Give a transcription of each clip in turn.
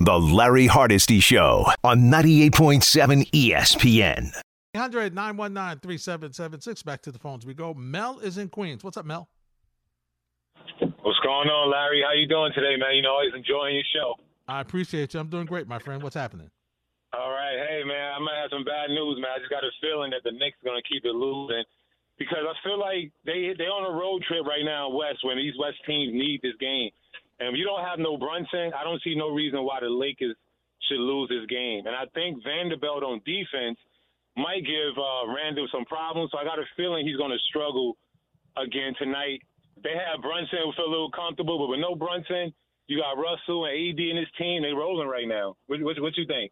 The Larry Hardesty Show on 98.7 ESPN. 800 919 3776. Back to the phones we go. Mel is in Queens. What's up, Mel? What's going on, Larry? How you doing today, man? You know, always enjoying your show. I appreciate you. I'm doing great, my friend. What's happening? All right. Hey, man, I might have some bad news, man. I just got a feeling that the Knicks are going to keep it losing because I feel like they they're on a road trip right now West when these West teams need this game. And if you don't have no Brunson, I don't see no reason why the Lakers should lose this game. And I think Vanderbilt on defense might give uh, Randle some problems. So I got a feeling he's going to struggle again tonight. They have Brunson who feel a little comfortable, but with no Brunson, you got Russell and AD in his team. They rolling right now. What, what, what you think?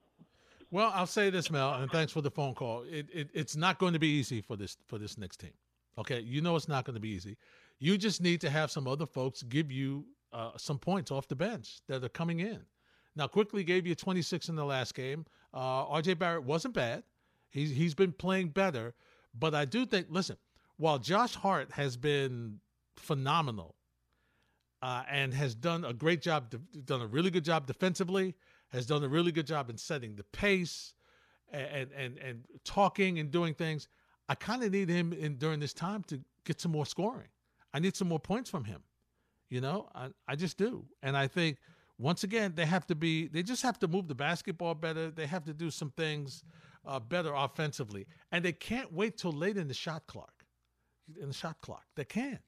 Well, I'll say this, Mel, and thanks for the phone call. It, it, it's not going to be easy for this for this next team. Okay, you know it's not going to be easy. You just need to have some other folks give you uh, some points off the bench that are coming in. Now, Quickley gave you 26 in the last game. Uh, RJ Barrett wasn't bad. He's, he's been playing better. But I do think, listen, while Josh Hart has been phenomenal uh, and has done a great job, done a really good job defensively, has done a really good job in setting the pace and, and, and talking and doing things. I kind of need him in during this time to get some more scoring. I need some more points from him. You know, I, I just do. And I think once again, they have to be, they just have to move the basketball better. They have to do some things uh, better offensively. And they can't wait till late in the shot clock. In the shot clock. They can't.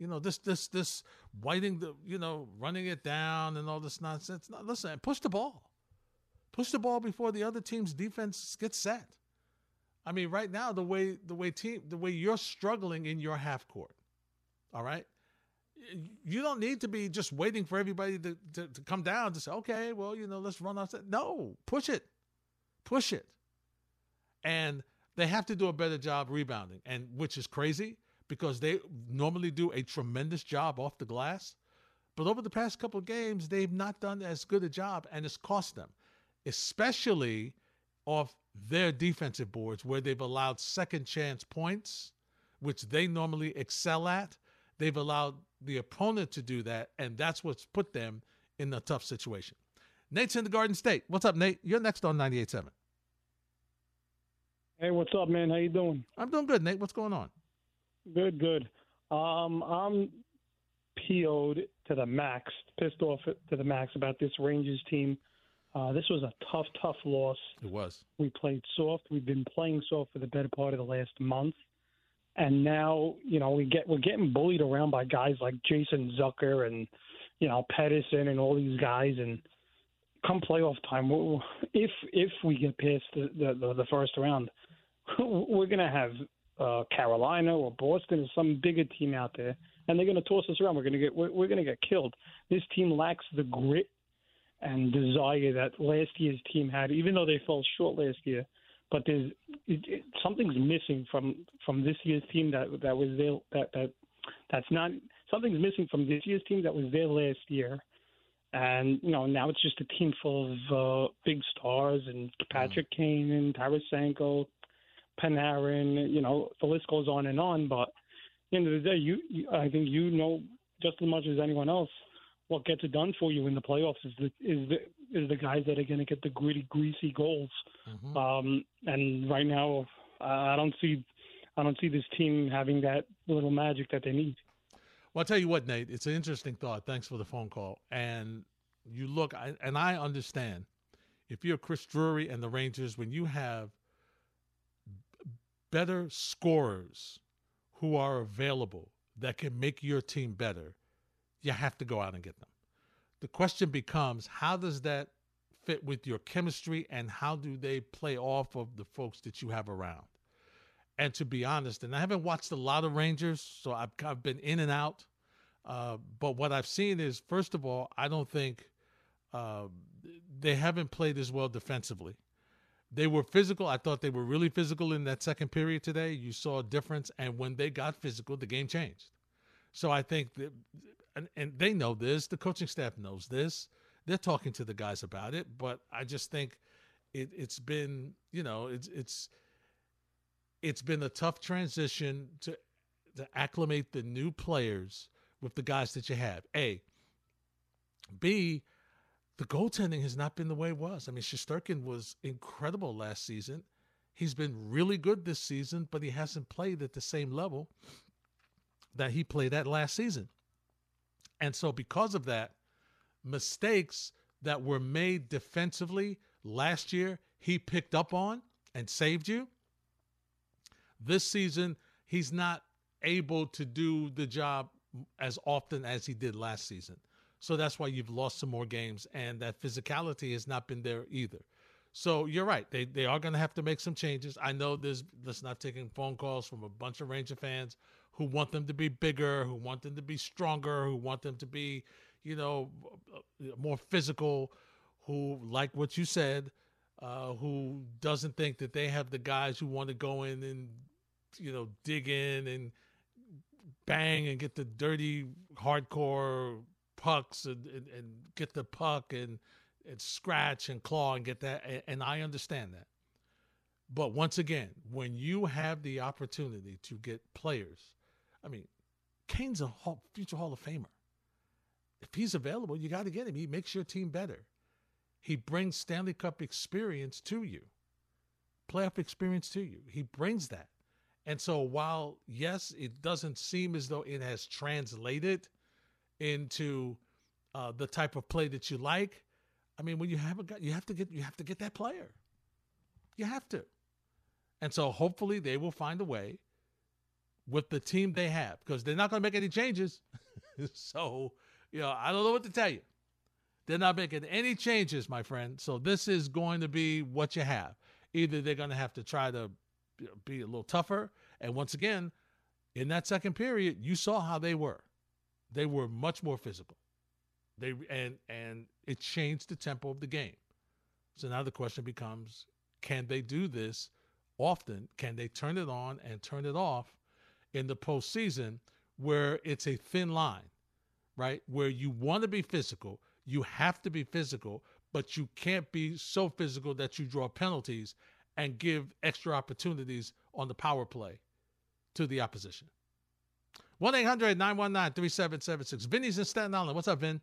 You know, this, this, this whiting the, you know, running it down and all this nonsense. No, listen, push the ball. Push the ball before the other team's defense gets set. I mean, right now, the way the way team the way you're struggling in your half court, all right, you don't need to be just waiting for everybody to, to, to come down to say, okay, well, you know, let's run off. No, push it, push it, and they have to do a better job rebounding, and which is crazy because they normally do a tremendous job off the glass, but over the past couple of games, they've not done as good a job, and it's cost them, especially off their defensive boards where they've allowed second chance points, which they normally excel at. They've allowed the opponent to do that, and that's what's put them in a tough situation. Nate's in the Garden State. What's up, Nate? You're next on 98.7. Hey, what's up, man? How you doing? I'm doing good, Nate. What's going on? Good, good. Um, I'm PO'd to the max, pissed off to the max about this Rangers team. Uh, this was a tough, tough loss. It was. We played soft. We've been playing soft for the better part of the last month and now you know we get we're getting bullied around by guys like Jason Zucker and you know Pedersen and all these guys. And come playoff time if if we get past the the, the first round we're going to have uh, Carolina or Boston or some bigger team out there and they're going to toss us around. We're going to get we're, we're going to get killed. This team lacks the grit and desire that last year's team had even though they fell short last year but there's it, it, something's missing from from this year's team that that was there that that that's not something's missing from this year's team that was there last year. And you know now it's just a team full of uh, big stars and Patrick mm. Kane and Tarasenko, Panarin. You know the list goes on and on. But at the end of the day, you, you I think you know just as much as anyone else what gets it done for you in the playoffs is the is the is the guys that are going to get the gritty, greasy goals. Mm-hmm. Um, and right now, I don't see, I don't see this team having that little magic that they need. Well, I'll tell you what, Nate. It's an interesting thought. Thanks for the phone call. And you look, and I understand if you're Chris Drury and the Rangers, when you have better scorers who are available that can make your team better, you have to go out and get them the question becomes how does that fit with your chemistry and how do they play off of the folks that you have around? And to be honest, and I haven't watched a lot of Rangers, so I've, I've been in and out. Uh, but what I've seen is, first of all, I don't think uh, they haven't played as well defensively. They were physical. I thought they were really physical in that second period today. You saw a difference. And when they got physical, the game changed. So I think that and, and they know this. The coaching staff knows this. They're talking to the guys about it. But I just think it, it's been, you know, it's it's it's been a tough transition to to acclimate the new players with the guys that you have. A. B. the goaltending has not been the way it was. I mean, Shesterkin was incredible last season. He's been really good this season, but he hasn't played at the same level that he played at last season. And so, because of that, mistakes that were made defensively last year, he picked up on and saved you. This season, he's not able to do the job as often as he did last season. So that's why you've lost some more games, and that physicality has not been there either. So you're right; they they are going to have to make some changes. I know there's that's not taking phone calls from a bunch of Ranger fans who want them to be bigger, who want them to be stronger, who want them to be, you know, more physical, who like what you said, uh, who doesn't think that they have the guys who want to go in and, you know, dig in and bang and get the dirty, hardcore pucks and, and, and get the puck and, and scratch and claw and get that. And I understand that. But once again, when you have the opportunity to get players, I mean, Kane's a future Hall of Famer. If he's available, you got to get him. He makes your team better. He brings Stanley Cup experience to you, playoff experience to you. He brings that. And so, while yes, it doesn't seem as though it has translated into uh, the type of play that you like, I mean, when you have a guy, you have to get you have to get that player. You have to. And so, hopefully, they will find a way with the team they have because they're not going to make any changes. so, you know, I don't know what to tell you. They're not making any changes, my friend. So this is going to be what you have. Either they're going to have to try to be a little tougher. And once again, in that second period, you saw how they were. They were much more physical. They and and it changed the tempo of the game. So now the question becomes, can they do this often? Can they turn it on and turn it off in the postseason where it's a thin line, right? Where you want to be physical, you have to be physical, but you can't be so physical that you draw penalties and give extra opportunities on the power play to the opposition. 1 800 919 3776. Vinny's in Staten Island. What's up, Vin?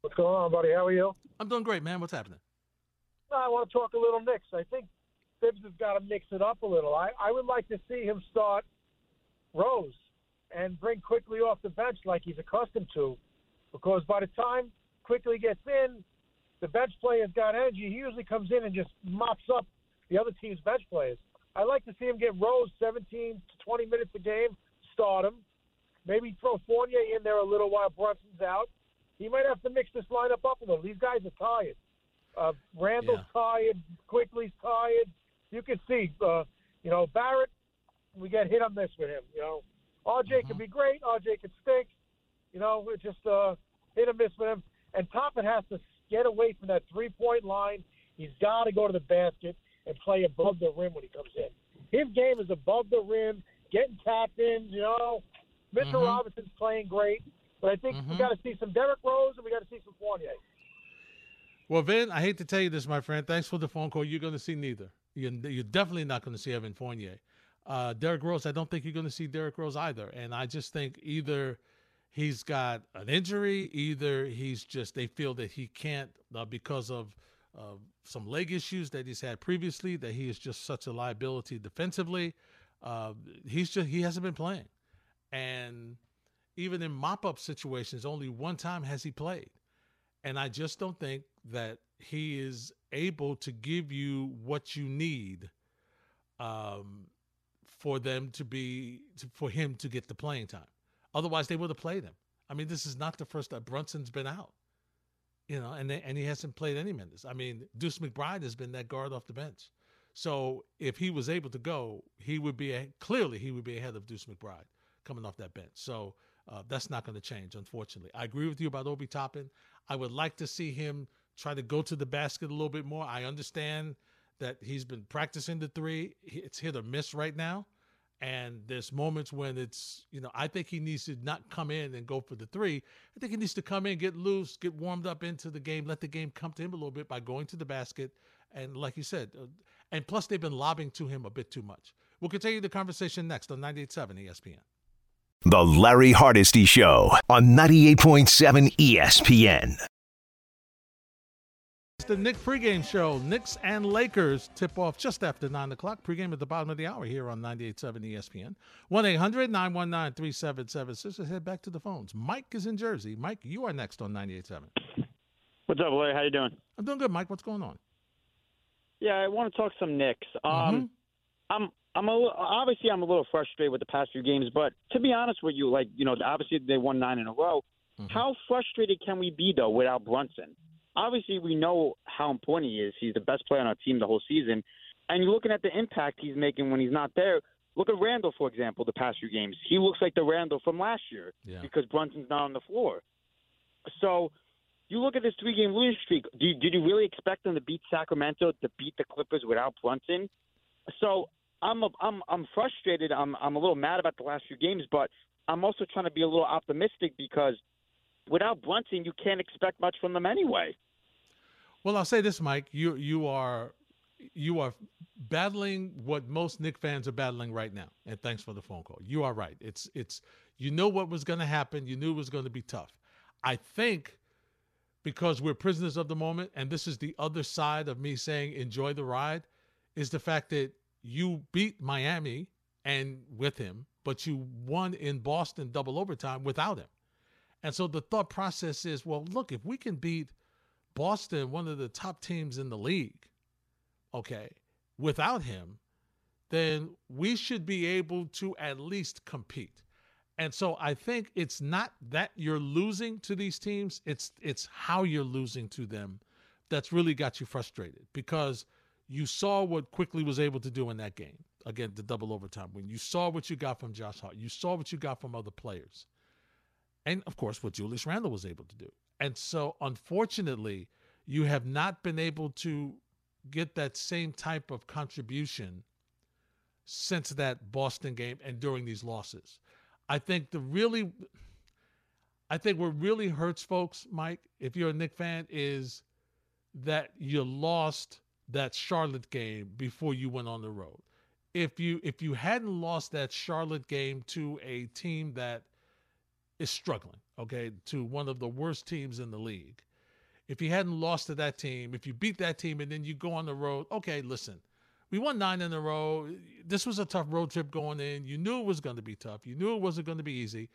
What's going on, buddy? How are you? I'm doing great, man. What's happening? I want to talk a little Knicks. I think Thibs has got to mix it up a little. I, I would like to see him start Rose and bring Quickley off the bench like he's accustomed to, because by the time Quickley gets in, the bench player's got energy. He usually comes in and just mops up the other team's bench players. I like to see him get Rose 17 to 20 minutes a game, start him. Maybe throw Fournier in there a little while Brunson's out. He might have to mix this lineup up a little. These guys are tired. Uh, Randle's yeah. tired. Quickley's tired. You can see, uh, you know, Barrett. We get hit on this with him. You know, RJ mm-hmm. could be great. RJ could stink. You know, it's just uh, hit or miss with him. And Toppin has to get away from that three point line. He's got to go to the basket and play above the rim when he comes in. His game is above the rim, getting tapped in. You know, Mitchell mm-hmm. Robinson's playing great, but I think mm-hmm. we got to see some Derrick Rose and we got to see some Fournier. Well, Vin, I hate to tell you this, my friend. Thanks for the phone call. You're going to see neither. You're, you're definitely not going to see Evan Fournier. Uh, Derrick Rose, I don't think you're going to see Derrick Rose either. And I just think either – he's got an injury, either he's just they feel that he can't uh, because of uh, some leg issues that he's had previously, that he is just such a liability defensively. Uh, he's just he hasn't been playing, and even in mop up situations, only one time has he played, and I just don't think that he is able to give you what you need. Um, for them to be to, for him to get the playing time. Otherwise, they would have played him. I mean, this is not the first that Brunson's been out, you know, and they, and he hasn't played any minutes. I mean, Deuce McBride has been that guard off the bench. So if he was able to go, he would be a, clearly he would be ahead of Deuce McBride coming off that bench. So uh, that's not going to change, unfortunately. I agree with you about Obi Toppin. I would like to see him try to go to the basket a little bit more. I understand that he's been practicing the three. It's hit or miss right now. And there's moments when it's, you know, I think he needs to not come in and go for the three. I think he needs to come in, get loose, get warmed up into the game, let the game come to him a little bit by going to the basket. And like you said, uh, and plus they've been lobbing to him a bit too much. We'll continue the conversation next on 98.7 ESPN. The Larry Hardesty Show on 98.7 ESPN. The Knick pregame show. Knicks and Lakers tip off just after 9 o'clock. Pregame at the bottom of the hour here on 98.7 ESPN. 1 800 919 3776. Let's head back to the phones. Mike is in Jersey. Mike, you are next on 98.7. What's up, Larry? How you doing? I'm doing good, Mike. What's going on? Yeah, I want to talk some Knicks. Um, Mhm. I'm I'm a, obviously I'm a little frustrated with the past few games, but to be honest with you, like you know, obviously they won nine in a row. Mhm. How frustrated can we be though without Brunson? Obviously, we know how important he is. He's the best player on our team the whole season, and you're looking at the impact he's making when he's not there. Look at Randle, for example, the past few games. He looks like the Randle from last year Yeah. because Brunson's not on the floor. So you look at this three game losing streak. Do you, did you really expect them to beat Sacramento, to beat the Clippers without Brunson? So I'm a, I'm I'm frustrated. I'm I'm a little mad about the last few games, but I'm also trying to be a little optimistic because without Brunson, you can't expect much from them anyway. Well, I'll say this, Mike. You you are you are battling what most Knick fans are battling right now. And thanks for the phone call. You are right. It's it's you know what was going to happen. You knew it was going to be tough. I think because we're prisoners of the moment, and this is the other side of me saying enjoy the ride, is the fact that you beat Miami and with him, but you won in Boston double overtime without him. And so the thought process is, well, look, if we can beat Boston, one of the top teams in the league, okay, without him, then we should be able to at least compete. And so I think it's not that you're losing to these teams, it's it's how you're losing to them that's really got you frustrated because you saw what Quickley was able to do in that game. Again, the double overtime when you saw what you got from Josh Hart, you saw what you got from other players. And of course what Julius Randle was able to do. And so unfortunately, you have not been able to get that same type of contribution since that Boston game and during these losses. I think the really I think what really hurts folks, Mike, if you're a Knick fan, is that you lost that Charlotte game before you went on the road. If you if you hadn't lost that Charlotte game to a team that is struggling, okay, to one of the worst teams in the league, if you hadn't lost to that team, if you beat that team and then you go on the road, okay, listen, we won nine in a row. This was a tough road trip going in. You knew it was going to be tough. You knew it wasn't going to be easy.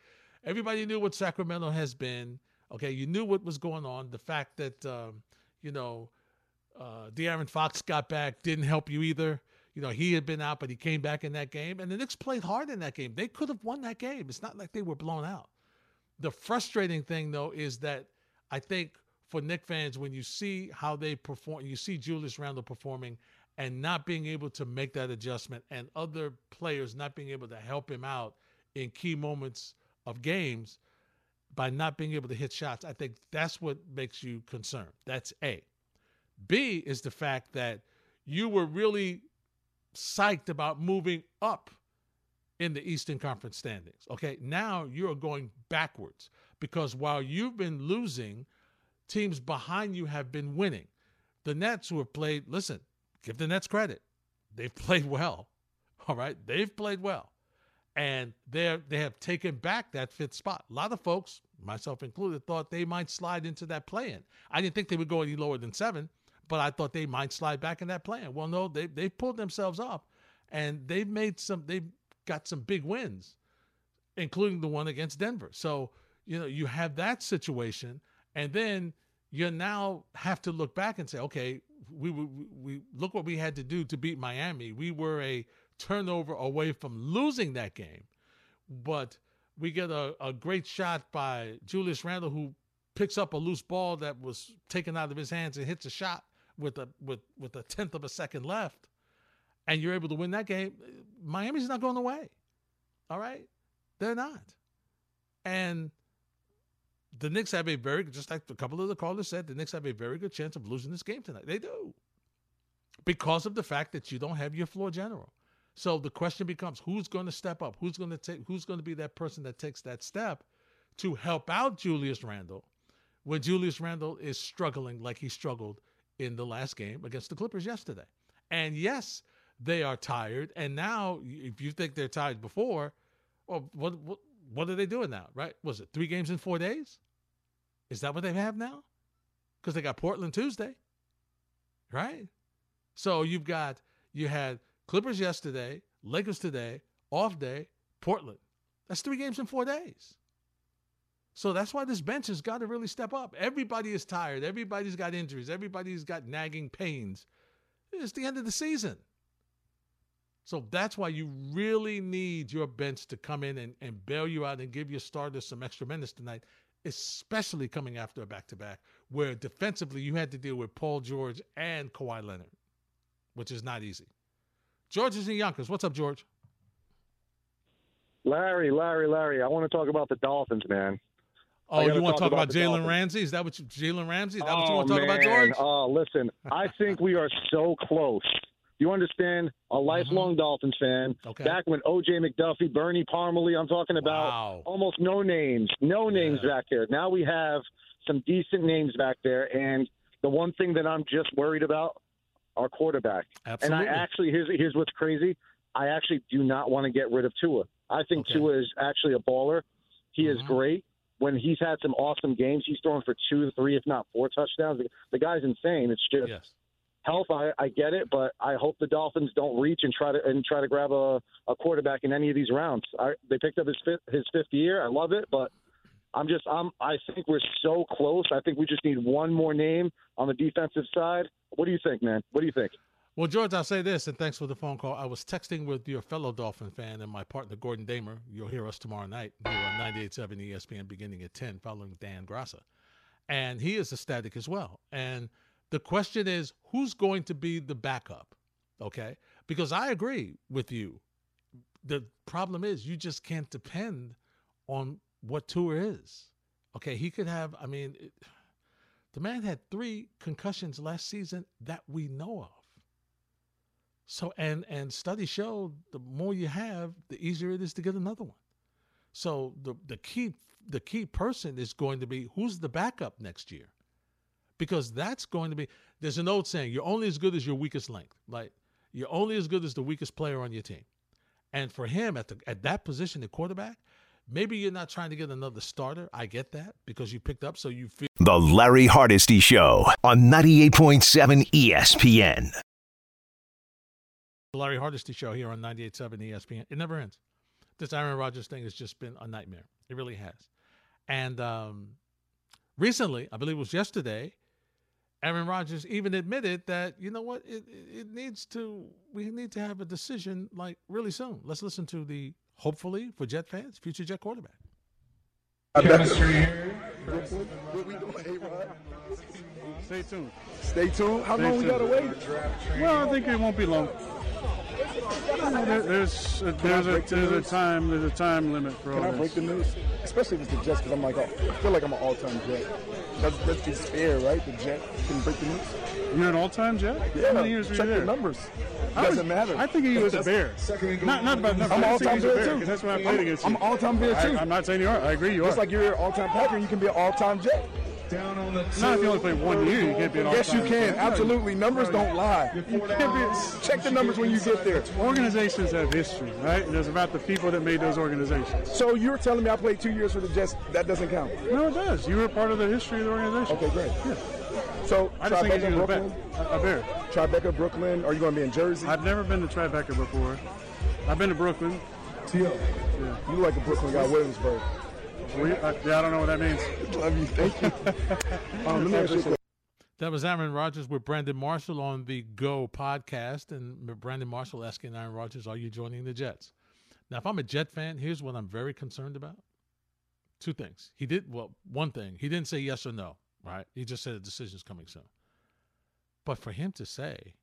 Everybody knew what Sacramento has been. Okay, you knew what was going on. The fact that um, you know uh, De'Aaron Fox got back didn't help you either. You know he had been out, but he came back in that game, and the Knicks played hard in that game. They could have won that game. It's not like they were blown out. The frustrating thing though is that I think for Knick fans, when you see how they perform, you see Julius Randle performing and not being able to make that adjustment, and other players not being able to help him out in key moments of games by not being able to hit shots. I think that's what makes you concerned. That's A. B is the fact that you were really psyched about moving up in the Eastern Conference standings. Okay, now you're going backwards because while you've been losing, teams behind you have been winning. The Nets, who have played, listen, give the Nets credit. They've played well. All right, they've played well, and they they have taken back that fifth spot. A lot of folks, myself included, thought they might slide into that play-in. I didn't think they would go any lower than seven, but I thought they might slide back in that play-in. Well, no, they they pulled themselves up, and they've made some. They've got some big wins, including the one against Denver. So you know you have that situation, and then you now have to look back and say, okay, we, we we look what we had to do to beat Miami. We were a turnover away from losing that game, but we get a, a great shot by Julius Randle who picks up a loose ball that was taken out of his hands and hits a shot with a with with a tenth of a second left, and you're able to win that game. Miami's not going away. All right, they're not, and the Knicks have a very just like a couple of the callers said, the Knicks have a very good chance of losing this game tonight. They do. Because of the fact that you don't have your floor general. So the question becomes who's going to step up? Who's going to take who's going to be that person that takes that step to help out Julius Randle when Julius Randle is struggling like he struggled in the last game against the Clippers yesterday. And yes, they are tired. And now if you think they're tired before, well, what what what are they doing now, right? Was it three games in four days? Is that what they have now? Because they got Portland Tuesday. right? So you've got you had Clippers yesterday, Lakers today, off day, Portland. That's three games in four days. So that's why this bench has got to really step up. Everybody is tired. Everybody's got injuries. Everybody's got nagging pains. It's the end of the season. So that's why you really need your bench to come in and, and bail you out and give your starters some extra minutes tonight, especially coming after a back to back, where defensively you had to deal with Paul George and Kawhi Leonard, which is not easy. George is in Yonkers. What's up, George? Larry, Larry, Larry, I want to talk about the Dolphins, man. Oh, you want to talk, about, about Jalen Ramsey? Is that what Jalen Ramsey? Is that oh, what you want to talk man. about, George? Oh, listen, I think we are so close. You understand? A lifelong mm-hmm. Dolphins fan. Okay. Back when OJ McDuffie, Bernie Parmalee, I'm talking about wow. almost no names, no names yeah. back there. Now we have some decent names back there, and the one thing that I'm just worried about, our quarterback. Absolutely. And I actually here's here's what's crazy. I actually do not want to get rid of Tua. I think okay. Tua is actually a baller. He mm-hmm. is great. When he's had some awesome games, he's throwing for two, three, if not four touchdowns. The, the guy's insane. It's just yes. Health. I, I get it, but I hope the Dolphins don't reach and try to and try to grab a, a quarterback in any of these rounds. I, they picked up his fifth his fifth year. I love it, but I'm just I'm I think we're so close. I think we just need one more name on the defensive side. What do you think, man? What do you think? Well, George, I'll say this, and thanks for the phone call. I was texting with your fellow Dolphin fan and my partner, Gordon Damer. You'll hear us tomorrow night here on 98.7 ESPN beginning at 10, following Dan Graca. And he is ecstatic as well. And the question is, who's going to be the backup? Okay? Because I agree with you. The problem is, you just can't depend on what Tua is. Okay? He could have, I mean, it, the man had three concussions last season that we know of. So and and studies show the more you have, the easier it is to get another one. So the the key the key person is going to be who's the backup next year, because that's going to be. There's an old saying: you're only as good as your weakest link. Like you're only as good as the weakest player on your team. And for him at the at that position, the quarterback, maybe you're not trying to get another starter. I get that because you picked up, so you feel. The Larry Hardesty Show on 98.7 ESPN. The Larry Hardesty show here on 98.7 ESPN. It never ends. This Aaron Rodgers thing has just been a nightmare. It really has. And um, recently, I believe it was yesterday, Aaron Rodgers even admitted that you know what it, it needs to we need to have a decision like really soon. Let's listen to the hopefully for Jet fans future Jet quarterback. Chemistry. What we doing, A-Rod? Stay tuned. Stay tuned. How Stay long tuned. we gotta wait? Well, I think it won't be long. Uh, there's a, there's a, there's a time there's a time limit for Can all I break the news? Especially if it's the Jets, because I'm like, oh, I feel like I'm an all-time Jet. That's that's just fair, right? The Jet can break the news. You're an all-time Jet? Yeah. How many years check were you the numbers. It doesn't matter. I think he was a Bear. Not not about numbers. I'm all-time Bear too. That's when I played I'm, against you. I'm all-time Bear too. I, am not saying you are. I agree you Just are. like you're an all-time Packer, you can be an all-time Jet. Down on the Not if you only play one year, you can't be an Yes, you can. Absolutely. Numbers don't lie. You can't be, check the numbers when you get there. Organizations have history, right? And it's about the people that made those organizations. So you're telling me I played two years for the Jets, that doesn't count? No, it does. You were part of the history of the organization. Okay, great. Yeah. So I just Tribeca, think Brooklyn, a, a bear. Tribeca, Brooklyn. Are you going to be in Jersey? I've never been to Tribeca before. I've been to Brooklyn. T.O. Yeah. You like a Brooklyn guy, Williamsburg. We, uh, yeah, I don't know what that means. Love you. Thank you. um, let me ask you that was Aaron Rodgers with Brandon Marshall on the Go podcast. And Brandon Marshall asking Aaron Rodgers, Are you joining the Jets? Now, if I'm a Jet fan, here's what I'm very concerned about. Two things. He did, well, one thing, he didn't say yes or no, right? He just said a decision's coming soon. But for him to say,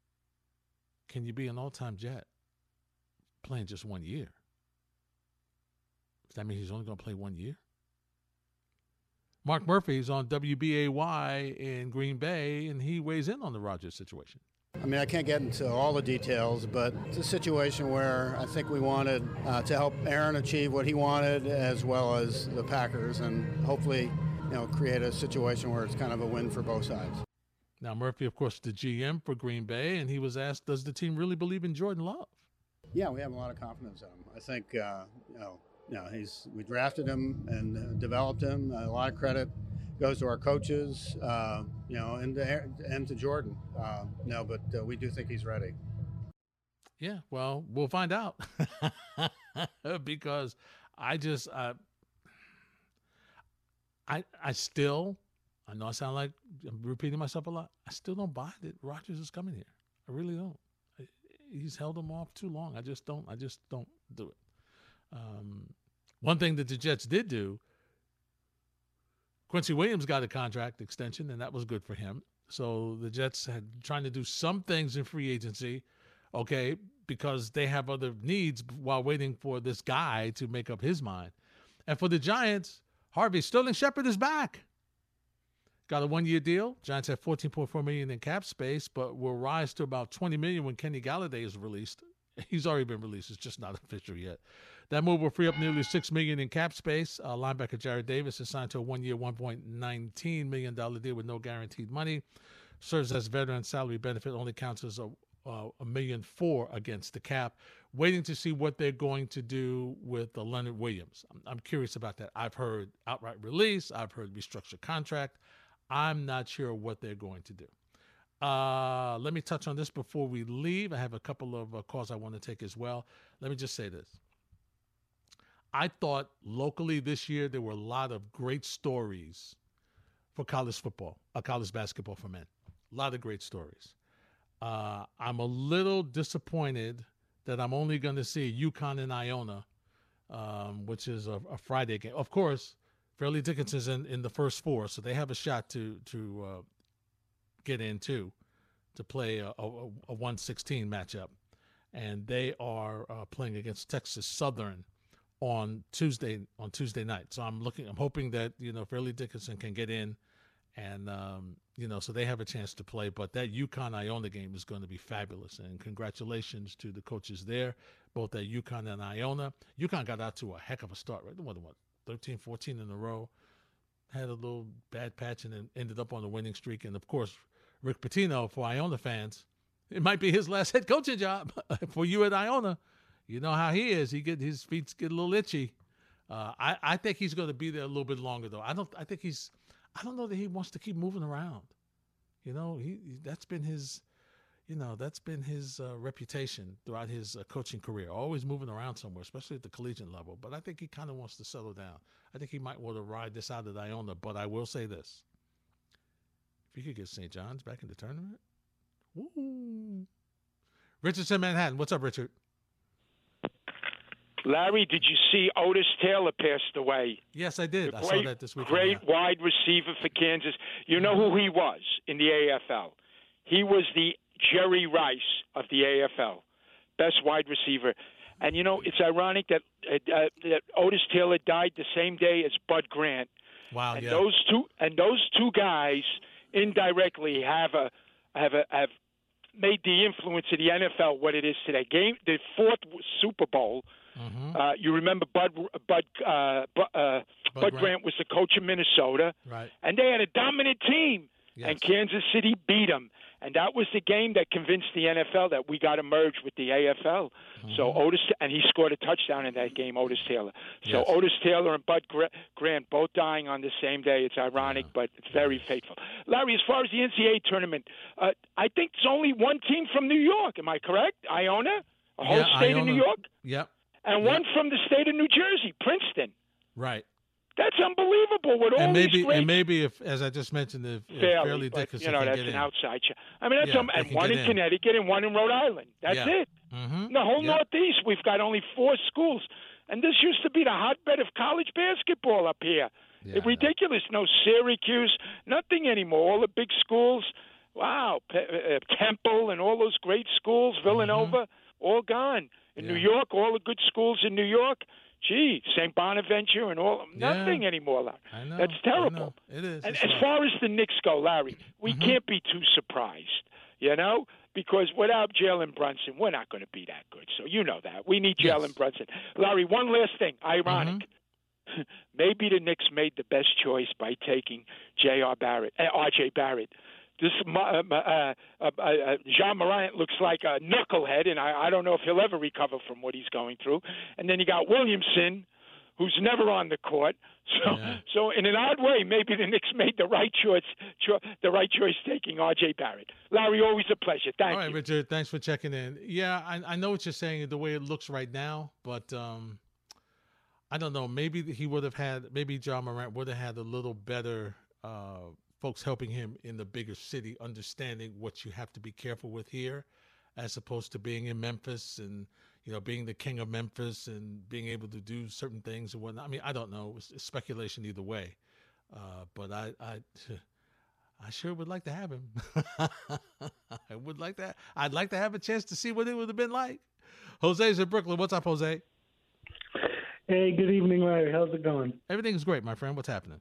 Can you be an all time Jet playing just one year? Does that mean he's only going to play one year? Mark Murphy is on WBAY in Green Bay, and he weighs in on the Rodgers situation. I mean, I can't get into all the details, but it's a situation where I think we wanted uh, to help Aaron achieve what he wanted, as well as the Packers, and hopefully, you know, create a situation where it's kind of a win for both sides. Now, Murphy, of course, the GM for Green Bay, and he was asked, "Does the team really believe in Jordan Love?" Yeah, we have a lot of confidence in him. I think, uh, you know, know, he's we drafted him and uh, developed him. A lot of credit goes to our coaches, uh, you know, and to, and to Jordan. Uh, no, but uh, we do think he's ready. Yeah, well, we'll find out because I just uh, I I still I know I sound like I'm repeating myself a lot. I still don't buy that Rodgers is coming here. I really don't. He's held them off too long. I just don't. I just don't do it. Um, one thing that the Jets did do, Quincy Williams got a contract extension, and that was good for him. So the Jets had trying to do some things in free agency, okay, because they have other needs while waiting for this guy to make up his mind. And for the Giants, Harvey Sterling Shepard is back. Got a one-year deal. Giants have 14.4 million in cap space, but will rise to about 20 million when Kenny Golladay is released. He's already been released. It's just not official yet. That move will free up nearly six million in cap space. Uh, linebacker Jarrad Davis is signed to a one-year, 1.19 million dollar deal with no guaranteed money. Serves as veteran salary benefit. Only counts as a uh, a million four against the cap. Waiting to see what they're going to do with the Leonard Williams. I'm, I'm, curious about that. I've heard outright release. I've heard restructured contract. I'm not sure what they're going to do. Uh, let me touch on this before we leave. I have a couple of uh, calls I want to take as well. Let me just say this. I thought locally this year there were a lot of great stories for college football, uh, college basketball for men. A lot of great stories. Uh, I'm a little disappointed that I'm only going to see UConn and Iona, um, which is a, a, Friday game. Of course, Fairleigh Dickinson's in, in the first four, so they have a shot to to uh, get in too, to play a, a, a 116 matchup, and they are uh, playing against Texas Southern on Tuesday on Tuesday night. So I'm looking, I'm hoping that you know Fairleigh Dickinson can get in, and um, you know so they have a chance to play. But that UConn Iona game is going to be fabulous, and congratulations to the coaches there, both at UConn and Iona. UConn got out to a heck of a start, right? What what 13, 14 in a row. Had a little bad patch and then ended up on a winning streak. And of course, Rick Pitino for Iona fans, it might be his last head coaching job for you at Iona. You know how he is. He get his feet get a little itchy. Uh, I I think he's going to be there a little bit longer though. I don't. I think he's. I don't know that he wants to keep moving around. You know, he that's been his you know, that's been his uh, reputation throughout his uh, coaching career, always moving around somewhere, especially at the collegiate level. But I think he kind of wants to settle down. I think he might want to ride this out at Iona. But I will say this if you could get St. John's back in the tournament, woo. Richard's in, Manhattan. What's up, Richard? Larry, did you see Otis Taylor passed away? Yes, I did. The I great, saw that this week. Great wide receiver for Kansas. You know who he was in the AFL? He was the Jerry Rice of the AFL, best wide receiver. And you know, it's ironic that uh, that Otis Taylor died the same day as Bud Grant. Wow, and yeah. those two and those two guys indirectly have a have a have made the influence of the NFL what it is today. Game the fourth Super Bowl. Mm-hmm. Uh, you remember Bud Bud uh, Bud, uh, Bud Grant. Grant was the coach of Minnesota, Right. and they had a dominant team, Yes. and Kansas City beat them. And that was the game that convinced the NFL that we got to merge with the AFL. So Mm-hmm. Otis and he scored a touchdown in that game, Otis Taylor. So Yes. Otis Taylor and Bud Gra- Grant both dying on the same day. It's ironic, but it's very fateful. Larry, as far as the NCAA tournament, uh, I think there's only one team from New York. Am I correct? Iona, a whole Yeah, state of New York, Yep. And one from the state of New Jersey, Princeton. Right. That's unbelievable with all And maybe these great and maybe if, as I just mentioned, if, if fairly, Fairleigh but, Dickinson you know that's an in. outside shot. I mean, that's Yeah, um, and one in in. Connecticut and one in Rhode Island. That's Yeah. it. Mm-hmm. In the whole. Northeast, we've got only four schools, and this used to be the hotbed of college basketball up here. Yeah, It's ridiculous. No Syracuse, nothing anymore. All the big schools. Wow, uh, Temple and all those great schools, Villanova, all gone. In New Mm-hmm. York, all the good schools in New York. Gee, St. Bonaventure and all Yeah. nothing anymore. Larry. I know. That's I know. terrible. It is. And as far as the Knicks go, Larry, we Mhm. can't be too surprised, you know, because without Jalen Brunson, we're not going to be that good. So you know that we need Yes. Jalen Brunson. Larry, one last thing, ironic. Maybe the Knicks made the best choice by taking J.R. Barrett, uh, R.J. Barrett. This uh, uh, uh, uh, uh, Jean Morant looks like a knucklehead, and I, I don't know if he'll ever recover from what he's going through. And then you got Williamson, who's never on the court. So, yeah. so in an odd way, maybe the Knicks made the right choice, cho- the right choice taking R.J. Barrett. Larry, always a pleasure. Thank you. All right, you. Richard. Thanks for checking in. Yeah, I, I know what you're saying. The way it looks right now, but um, I don't know. Maybe he would have had. Maybe Ja Morant would have had a little better. Uh, folks helping him in the bigger city, understanding what you have to be careful with here, as opposed to being in Memphis and you know, being the king of Memphis and being able to do certain things and whatnot. I mean, I don't know. It's, it's speculation either way. Uh, but I, I, I sure would like to have him. I would like that. I'd like to have a chance to see what it would have been like. Jose's in Brooklyn. What's up, Jose? Hey, good evening, Larry. How's it going? Everything's great, my friend. What's happening?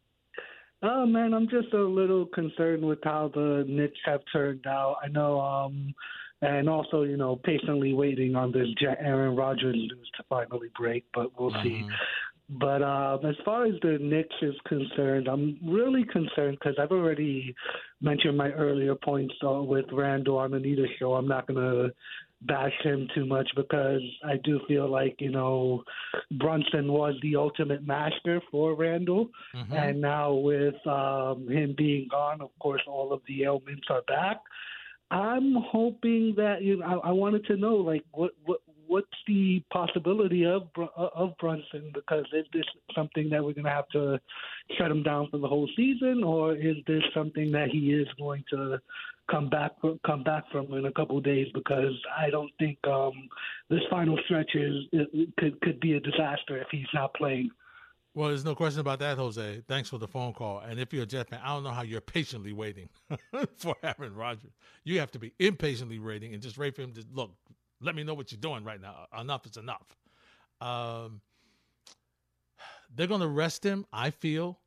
Oh man, I'm just a little concerned with how the Knicks have turned out. I know um and also, you know, patiently waiting on this Aaron Rodgers news to finally break, but we'll mm-hmm. see. But uh, as far as the Knicks is concerned, I'm really concerned because I've already mentioned my earlier points uh, with Randle on the Anita show. I'm not going to bash him too much because I do feel like you know Brunson was the ultimate master for Randle, mm-hmm. and now with um, him being gone, of course, all of the ailments are back. I'm hoping that you. Know, I, I wanted to know like what what what's the possibility of of Brunson because is this something that we're going to have to shut him down for the whole season, or is this something that he is going to come back come back from in a couple of days? Because I don't think um, this final stretch is could could be a disaster if he's not playing. Well, there's no question about that, Jose. Thanks for the phone call. And if you're a Jet fan, I don't know how you're patiently waiting for Aaron Rodgers. You have to be impatiently waiting and just wait for him to look. Let me know what you're doing right now. Enough is enough. Um, they're going to rest him. I feel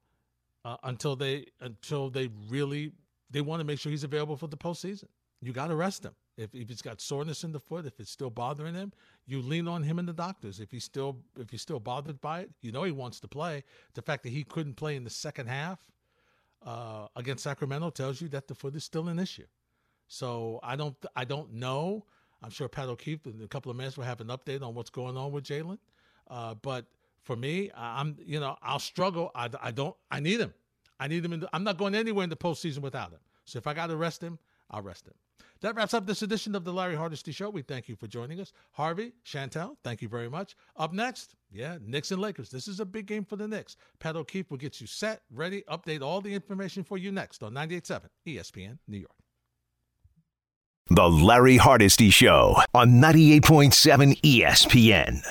uh, until they until they really they want to make sure he's available for the postseason. You got to rest him. If, if he's got soreness in the foot, if it's still bothering him, you lean on him and the doctors. If he's still if he's still bothered by it, you know he wants to play. The fact that he couldn't play in the second half uh, against Sacramento tells you that the foot is still an issue. So I don't I don't know. I'm sure Pat O'Keefe in a couple of minutes will have an update on what's going on with Jalen. Uh, but for me, I'm you know I'll struggle. I, I don't I need him. I need him. In the, I'm not going anywhere in the postseason without him. So if I got to rest him, I'll rest him. That wraps up this edition of the Larry Hardesty Show. We thank you for joining us. Harvey, Chantel, thank you very much. Up next, yeah, Knicks and Lakers. This is a big game for the Knicks. Pat O'Keefe will get you set, ready, update all the information for you next on 98.7 ESPN New York. The Larry Hardesty Show on 98.7 ESPN.